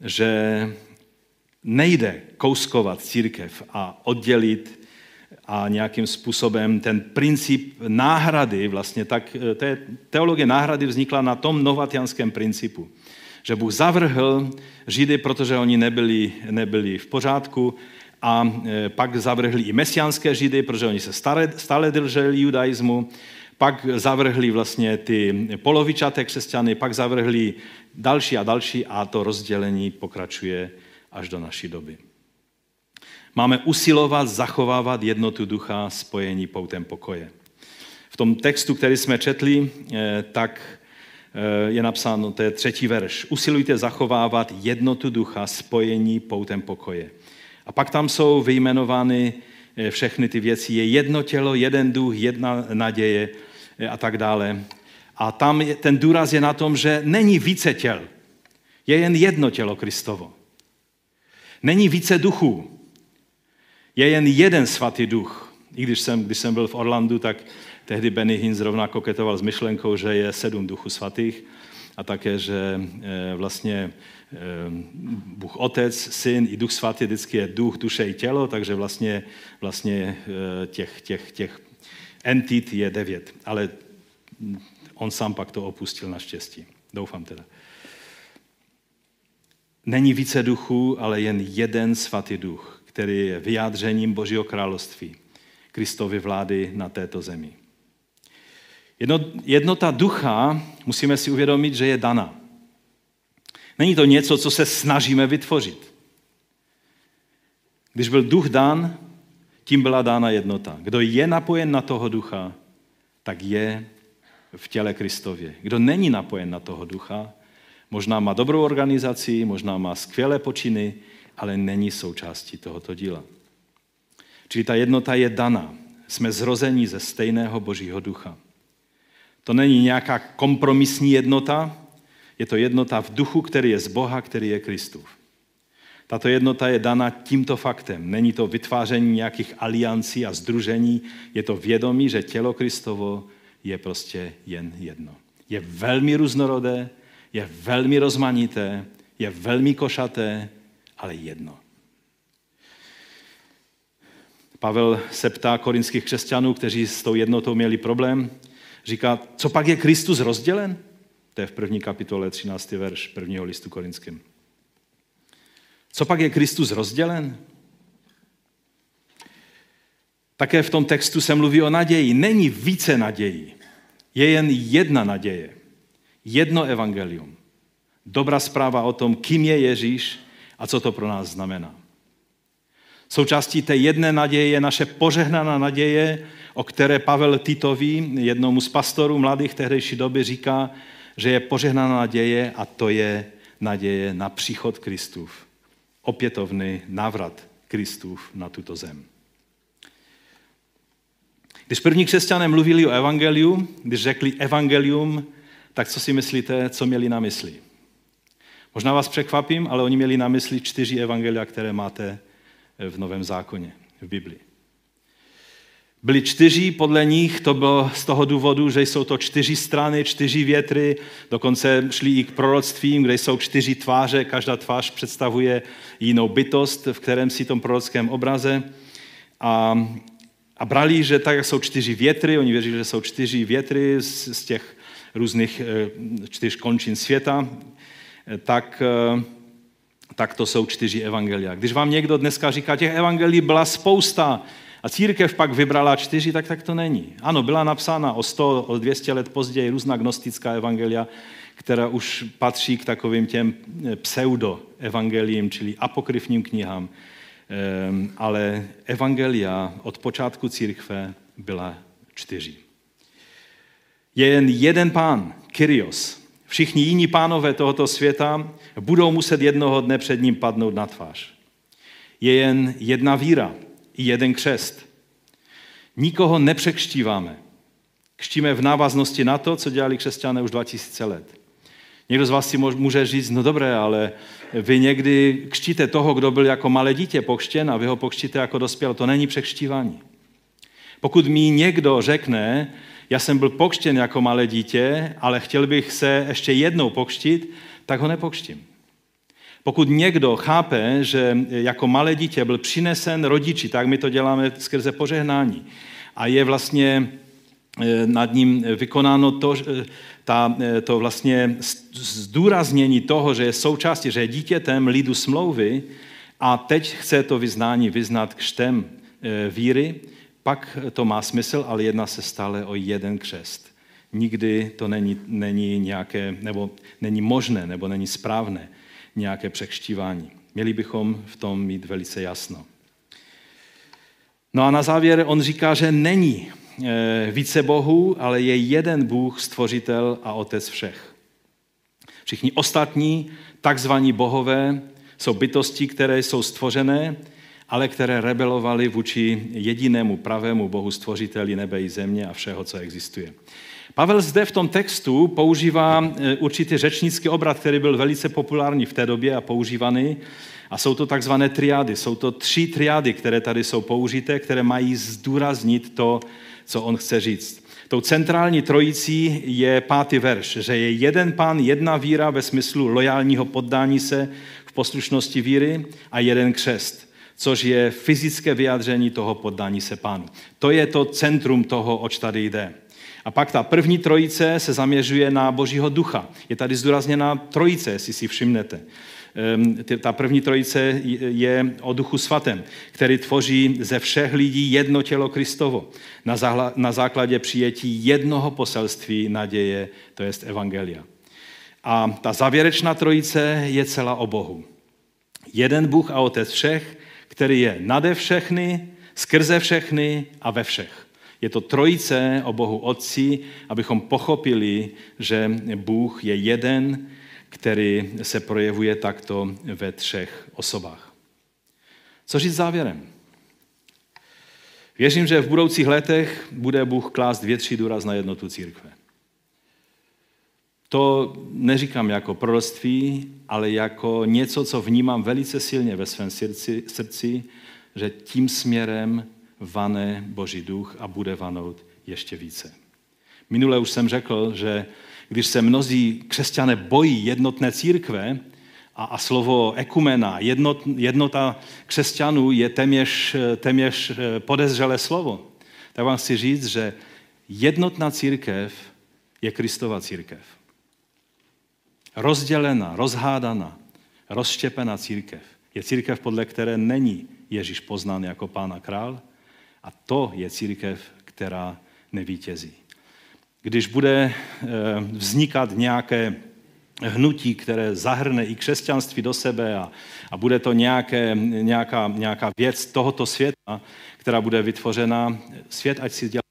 Že nejde kouskovat církev a oddělit a nějakým způsobem ten princip náhrady, vlastně tak, te, teologie náhrady vznikla na tom novatianském principu, že Bůh zavrhl Židy, protože oni nebyli, nebyli v pořádku a e, pak zavrhli i mesiánské Židy, protože oni se stále, stále drželi judaismu, pak zavrhli vlastně ty polovičaté křesťany, pak zavrhli další a další a to rozdělení pokračuje až do naší doby. Máme usilovat zachovávat jednotu ducha spojení poutem pokoje. V tom textu, který jsme četli, eh, tak eh, je napsáno, to je třetí verš. Usilujte zachovávat jednotu ducha spojení poutem pokoje. A pak tam jsou vyjmenovány eh, všechny ty věci. Je jedno tělo, jeden duch, jedna naděje a tak dále. A tam je, ten důraz je na tom, že není více těl. Je jen jedno tělo Kristovo. Není více duchů je jen jeden svatý duch. I když jsem, když jsem byl v Orlandu, tak tehdy Benny Hinn zrovna koketoval s myšlenkou, že je sedm duchů svatých a také, že eh, vlastně eh, Bůh Otec, Syn i Duch Svatý vždycky je duch, duše i tělo, takže vlastně, vlastně eh, těch, těch, těch entit je devět. Ale on sám pak to opustil naštěstí. Doufám teda. Není více duchů, ale jen jeden svatý duch který je vyjádřením Božího království, Kristovy vlády na této zemi. Jednota ducha musíme si uvědomit, že je dana. Není to něco, co se snažíme vytvořit. Když byl duch dán, tím byla dána jednota. Kdo je napojen na toho ducha, tak je v těle Kristově. Kdo není napojen na toho ducha, možná má dobrou organizaci, možná má skvělé počiny, ale není součástí tohoto díla. Čili ta jednota je dana. Jsme zrození ze stejného Božího ducha. To není nějaká kompromisní jednota, je to jednota v duchu, který je z Boha, který je Kristův. Tato jednota je dana tímto faktem. Není to vytváření nějakých aliancí a združení, je to vědomí, že tělo Kristovo je prostě jen jedno. Je velmi různorodé, je velmi rozmanité, je velmi košaté, ale jedno. Pavel se ptá korinských křesťanů, kteří s tou jednotou měli problém. Říká, co pak je Kristus rozdělen? To je v první kapitole 13. verš prvního listu korinským. Co pak je Kristus rozdělen? Také v tom textu se mluví o naději. Není více naději. Je jen jedna naděje. Jedno evangelium. Dobrá zpráva o tom, kým je Ježíš a co to pro nás znamená. Součástí té jedné naděje je naše požehnaná naděje, o které Pavel Titovi, jednomu z pastorů mladých tehdejší doby, říká, že je požehnaná naděje a to je naděje na příchod Kristův. Opětovný návrat Kristův na tuto zem. Když první křesťané mluvili o evangeliu, když řekli evangelium, tak co si myslíte, co měli na mysli? Možná vás překvapím, ale oni měli na mysli čtyři evangelia, které máte v Novém zákoně, v Biblii. Byli čtyři, podle nich to bylo z toho důvodu, že jsou to čtyři strany, čtyři větry, dokonce šli i k proroctvím, kde jsou čtyři tváře, každá tvář představuje jinou bytost v kterém si tom prorockém obraze. A, a brali, že tak, jak jsou čtyři větry, oni věří, že jsou čtyři větry z, z těch různých eh, čtyř končin světa, eh, tak, eh, tak to jsou čtyři evangelia. Když vám někdo dneska říká, těch evangelií byla spousta, a církev pak vybrala čtyři, tak tak to není. Ano, byla napsána o 100, o 200 let později různá gnostická evangelia, která už patří k takovým těm pseudo-evangeliím, čili apokryfním knihám. Ehm, ale evangelia od počátku církve byla čtyři. Je jen jeden pán, Kyrios. Všichni jiní pánové tohoto světa budou muset jednoho dne před ním padnout na tvář. Je jen jedna víra, jeden křest. Nikoho nepřekštíváme. Kštíme v návaznosti na to, co dělali křesťané už 2000 let. Někdo z vás si může říct, no dobré, ale vy někdy kštíte toho, kdo byl jako malé dítě pokštěn a vy ho pokštíte jako dospěl. To není překštívání. Pokud mi někdo řekne, já jsem byl pokštěn jako malé dítě, ale chtěl bych se ještě jednou pokštit, tak ho nepokštím. Pokud někdo chápe, že jako malé dítě byl přinesen rodiči, tak my to děláme skrze požehnání. A je vlastně eh, nad ním vykonáno to, eh, ta, eh, to vlastně zdůraznění toho, že je součástí, že je dítětem lidu smlouvy a teď chce to vyznání vyznat křtem víry, pak to má smysl, ale jedná se stále o jeden křest. Nikdy to není, není nějaké, nebo není možné, nebo není správné nějaké překštívání. Měli bychom v tom mít velice jasno. No a na závěr on říká, že není eh, více bohů, ale je jeden Bůh, stvořitel a otec všech. Všichni ostatní, takzvaní bohové, jsou bytosti, které jsou stvořené, ale které rebelovali vůči jedinému pravému Bohu stvořiteli nebe i země a všeho, co existuje. Pavel zde v tom textu používá e, určitý řečnický obrat, který byl velice populární v té době a používaný. A jsou to takzvané triády. Jsou to tři triády, které tady jsou použité, které mají zdůraznit to, co on chce říct. Tou centrální trojicí je pátý verš, že je jeden pán, jedna víra ve smyslu lojálního poddání se v poslušnosti víry a jeden křest, což je fyzické vyjádření toho poddání se pánu. To je to centrum toho, oč tady jde. A pak ta první trojice se zaměřuje na Božího ducha. Je tady zdůrazněna trojice, jestli si všimnete. Ehm, ta první trojice je o duchu svatém, který tvoří ze všech lidí jedno tělo Kristovo na základě přijetí jednoho poselství naděje, to jest Evangelia. A ta závěrečná trojice je celá o Bohu. Jeden Bůh a Otec všech, který je nade všechny, skrze všechny a ve všech. Je to trojice o Bohu Otci, abychom pochopili, že Bůh je jeden, který se projevuje takto ve třech osobách. Co říct závěrem? Věřím, že v budoucích letech bude Bůh klást větší důraz na jednotu církve. To neříkám jako proroctví, ale jako něco, co vnímám velice silně ve svém srdci, srdci že tím směrem vane Boží duch a bude vanout ještě více. Minule už jsem řekl, že když se mnozí křesťané bojí jednotné církve a, a slovo ekumena, jednot, jednota křesťanů je téměř, téměř eh, podezřelé slovo, tak vám chci říct, že jednotná církev je Kristova církev. Rozdělená, rozhádaná, rozštěpená církev je církev, podle které není Ježíš poznán jako pán a král, A to je církev, která nevítězí. Když bude eh, vznikat nějaké hnutí, které zahrne i křesťanství do sebe a, a bude to nějaké, nějaká, nějaká věc tohoto světa, která bude vytvořena, svět ať si dělá.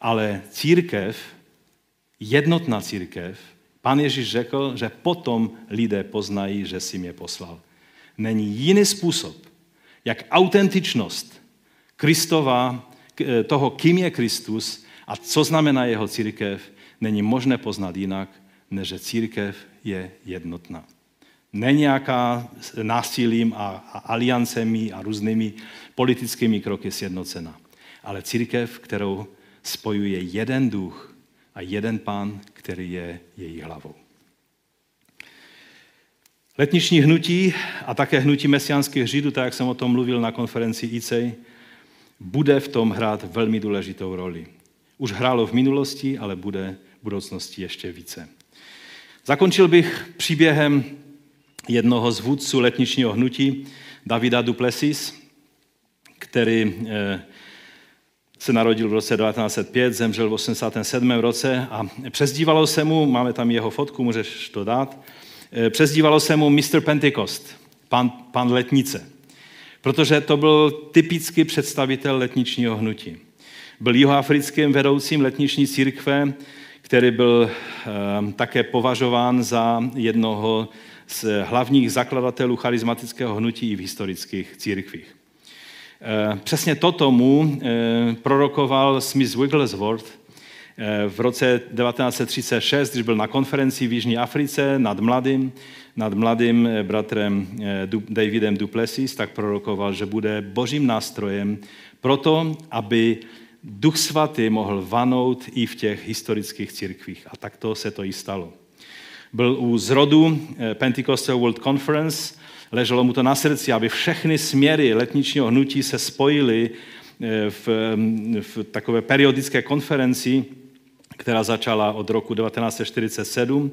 Ale církev, jednotná církev, Pán Ježíš řekl, že potom lidé poznají, že si mě poslal. Není jiný způsob, jak autentičnost Kristova, toho, kým je Kristus a co znamená jeho církev, není možné poznat jinak, než že církev je jednotná. Ne nějaká násilím a, a aliancemi a různými politickými kroky sjednocena, ale církev, kterou spojuje jeden duch a jeden pán, který je její hlavou. Letniční hnutí a také hnutí mesiánských židů, tak jak jsem o tom mluvil na konferenci ICEJ, bude v tom hrát velmi důležitou roli. Už hrálo v minulosti, ale bude v budoucnosti ještě více. Zakončil bych příběhem jednoho z vůdců letničního hnutí, Davida Duplessis, který eh, se narodil v roce 1905, zemřel v 87. roce a přezdívalo se mu, máme tam jeho fotku, můžeš to dát, eh, přezdívalo se mu Mr. Pentecost, pan, pan letnice, protože to byl typický představitel letničního hnutí. Byl jihoafrickým vedoucím letniční církve, který byl um, také považován za jednoho z hlavních zakladatelů charismatického hnutí i v historických církvích. Eh, přesně toto mu eh, prorokoval Smith Wigglesworth v roce 1936, když byl na konferenci v Jižní Africe nad mladým, nad mladým bratrem Davidem Duplessis, tak prorokoval, že bude božím nástrojem pro to, aby Duch svatý mohl vanout i v těch historických církvích. A takto se to i stalo. Byl u zrodu eh, Pentecostal World Conference, leželo mu to na srdci, aby všechny směry letničního hnutí se spojily eh, v, mm, v takové periodické konferenci, která začala od roku 1947.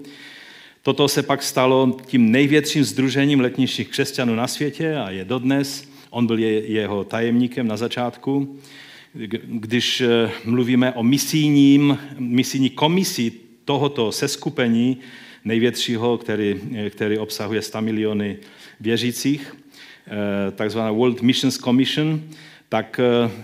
Toto se pak stalo tím největším združením letničních křesťanů na světě a je dodnes. On byl jeho tajemníkem na začátku když eh, mluvíme o misijním, misijní komisi tohoto seskupení, největšího, který, eh, který obsahuje 100 miliony věřících, eh, takzvaná World Missions Commission, tak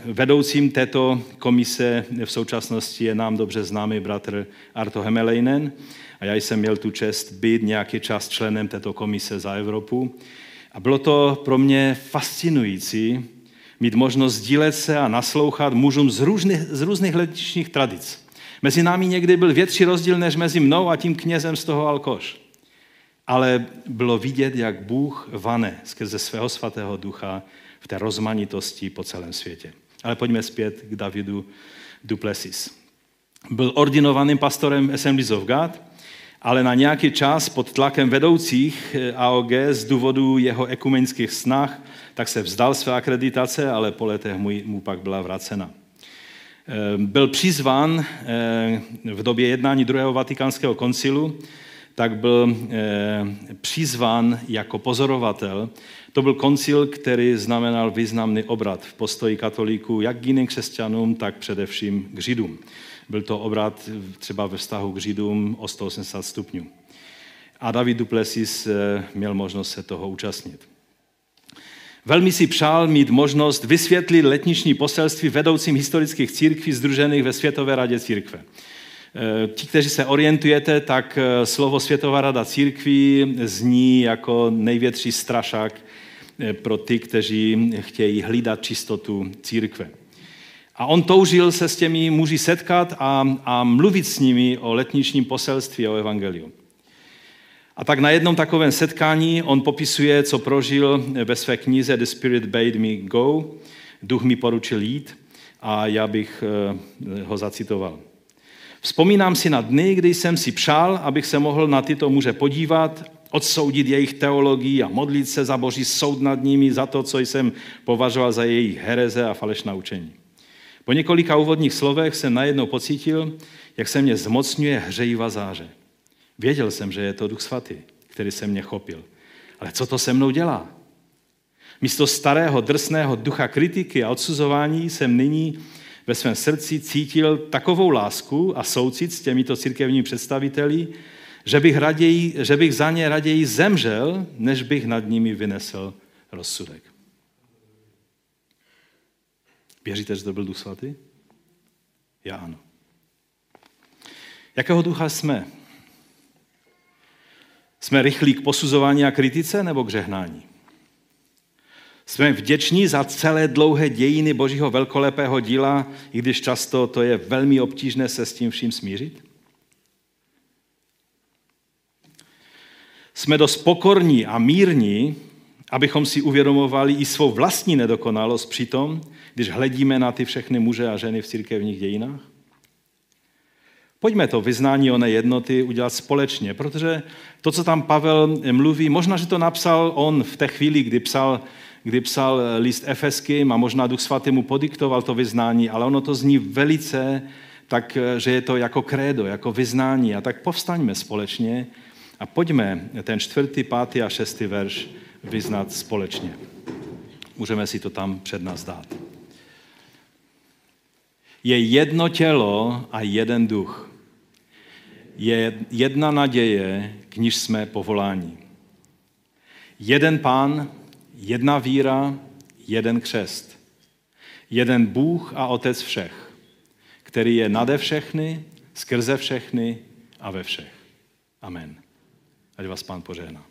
vedoucím této komise v současnosti je nám dobře známý bratr Arto Hemeleinen a já jsem měl tu čest být nějaký čas členem této komise za Evropu. A bylo to pro mě fascinující, mít možnost sdílet se a naslouchat mužům z různých, z různých letničních tradic. Mezi námi někdy byl větší rozdíl než mezi mnou a tím knězem z toho Alkoš. Ale bylo vidět, jak Bůh vane skrze svého svatého ducha v té rozmanitosti po celém světě. Ale pojďme zpět k Davidu Duplessis. Byl ordinovaným pastorem Assemblies of God, ale na nějaký čas pod tlakem vedoucích AOG z důvodu jeho ekumenických snah tak se vzdal své akreditace, ale po letech mu, mu pak byla vracena. Eh, byl přizván eh, v době jednání druhého vatikánského koncilu, tak byl eh, přizván jako pozorovatel. To byl koncil, který znamenal významný obrat v postoji katolíků jak k jiným křesťanům, tak především k Židům. Byl to obrat třeba ve vztahu k Židům o 180 stupňů. A David Duplessis měl možnost se toho účastnit. Velmi si přál mít možnost vysvětlit letniční poselství vedoucím historických církví združených ve Světové radě církve. E, ti, kteří se orientujete, tak e, slovo Světová rada církví zní jako největší strašák e, pro ty, kteří chtějí hlídat čistotu církve. A on toužil se s těmi muži setkat a, a mluvit s nimi o letničním poselství o evangeliu. A tak na jednom takovém setkání on popisuje, co prožil ve své knize The Spirit Bade Me Go, duch mi poručil jít a já bych eh, ho zacitoval. Vzpomínám si na dny, kdy jsem si přál, abych se mohl na tyto muže podívat, odsoudit jejich teologii a modlit se za boží soud nad nimi za to, co jsem považoval za jejich hereze a falešná učení. Po několika úvodních slovech jsem najednou pocítil, jak se mě zmocňuje hřejiva záře. Věděl jsem, že je to Duch Svatý, který se mě chopil. Ale co to se mnou dělá? Místo starého drsného ducha kritiky a odsuzování jsem nyní ve svém srdci cítil takovou lásku a soucit s těmito církevními představiteli, že bych, raději, že bych za ně raději zemřel, než bych nad nimi vynesl rozsudek. Věříte, že to byl Duch Svatý? Já ano. Jakého ducha jsme? Jsme rychlí k posuzování a kritice nebo k žehnání? Jsme vděční za celé dlouhé dějiny Božího velkolepého díla, i když často to je velmi obtížné se s tím vším smířit? Jsme dost pokorní a mírní, abychom si uvědomovali i svou vlastní nedokonalost přitom, když hledíme na ty všechny muže a ženy v církevních dějinách? Pojďme to vyznání oné jednoty udělat společně, protože to, co tam Pavel mluví, možná, že to napsal on v té chvíli, kdy psal, kdy psal list Efeským a možná Duch Svatý mu podiktoval to vyznání, ale ono to zní velice tak, že je to jako krédo, jako vyznání. A tak povstaňme společně a pojďme ten čtvrtý, pátý a šestý verš vyznat společně. Můžeme si to tam před nás dát. Je jedno tělo a jeden duch. Je jedna naděje, k níž jsme povoláni. Jeden pán, jedna víra, jeden křest. Jeden Bůh a Otec všech, který je nade všechny, skrze všechny a ve všech. Amen. Ať vás pán požehná.